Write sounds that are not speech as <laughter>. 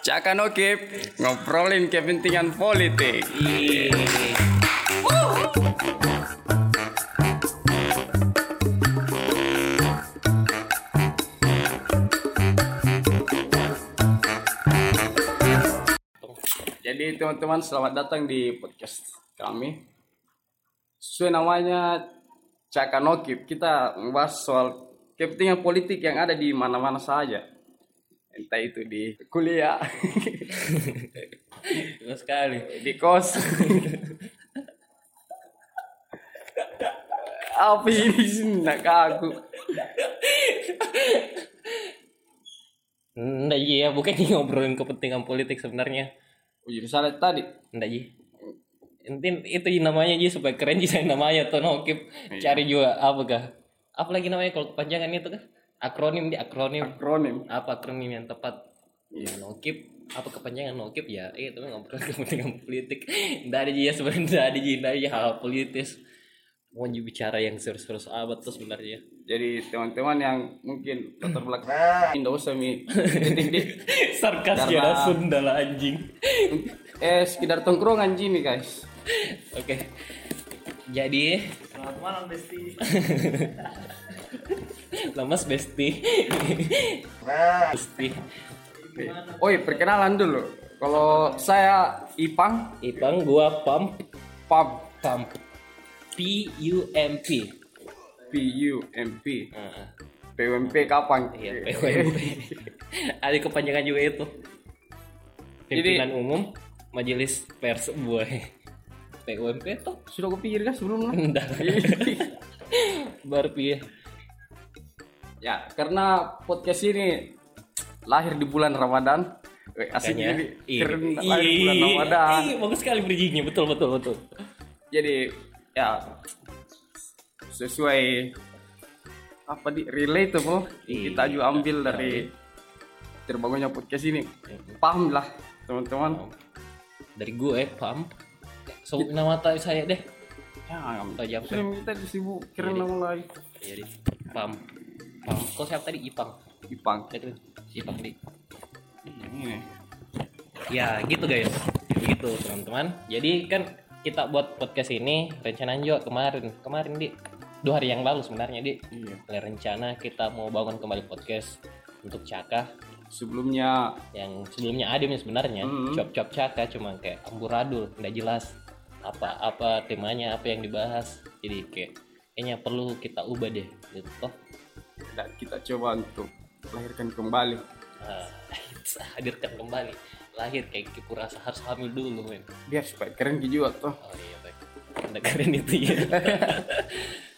Caka Nokip ngobrolin kepentingan politik. Jadi teman-teman selamat datang di podcast kami. Sesuai namanya Caka Nokip, kita membahas soal kepentingan politik yang ada di mana-mana saja. Entah itu di kuliah, <laughs> Betul sekali. di kos. Apa ini sih nak aku? Nggak iya, bukan ini ngobrolin kepentingan politik sebenarnya. Oh, jadi salah tadi. Nggak iya. Intin itu namanya aja supaya keren aja namanya tuh Nokip. Cari juga apa kah? Apa lagi namanya kalau kepanjangan itu kah? Akronim di akronim. Akronim. Apa akronim yang tepat? Ya Nokip apa kepanjangan Nokip ya itu ngobrol <laughs> kepentingan politik. Ada aja sebenarnya nggak ada hal politis. Mau bicara yang serius-serius abad tuh sebenarnya. Jadi teman-teman yang mungkin latar belakang tidak usah mi <laughs> Sarkas ya Sunda lah anjing. eh sekedar tongkrongan gini guys. Oke. Jadi Selamat malam Besti. <laughs> Lemas Besti. Besti. Oi perkenalan dulu. Kalau saya Ipang, Ipang gua pump Pam pump P U M P. P U M P Heeh. PUMP kapan? Iya, PUMP. <laughs> Ada kepanjangan juga itu. Pimpinan Umum Majelis Pers Buah. PUMP tuh. Sudah kupikir kan sebelumnya? Enggak. <laughs> Baru piye. ya, karena podcast ini lahir di bulan Ramadan. Weh, Asik jadi iya. keren lahir di bulan Ramadan. Iya, bagus sekali bridgingnya betul betul betul. Jadi ya sesuai apa di relate tuh kita juga ambil dari terbangunnya podcast ini. Paham lah teman-teman. Dari gue pump. So, nama tahu saya deh. Ya, jam sering kita disibuk keren nama lain. Jadi pump. Pump. Kok siapa tadi Ipang? Ipang. Itu Ipang di. Ini. Ya gitu guys. Gitu teman-teman. Jadi kan kita buat podcast ini rencananya juga kemarin kemarin di dua hari yang lalu sebenarnya di Iya. Rencana kita mau bangun kembali podcast untuk Caka Sebelumnya yang sebelumnya ada nih sebenarnya. Hmm. cop cop Caka cuma kayak amburadul nggak jelas apa apa temanya apa yang dibahas. Jadi kayak kayaknya perlu kita ubah deh gitu toh. Dan kita coba untuk lahirkan kembali. Ah, <laughs> hadirkan kembali. Lahir kayak kipu rasa harus hamil dulu men. Biar supaya keren juga tuh. oh iya baik. Anda keren itu ya <laughs>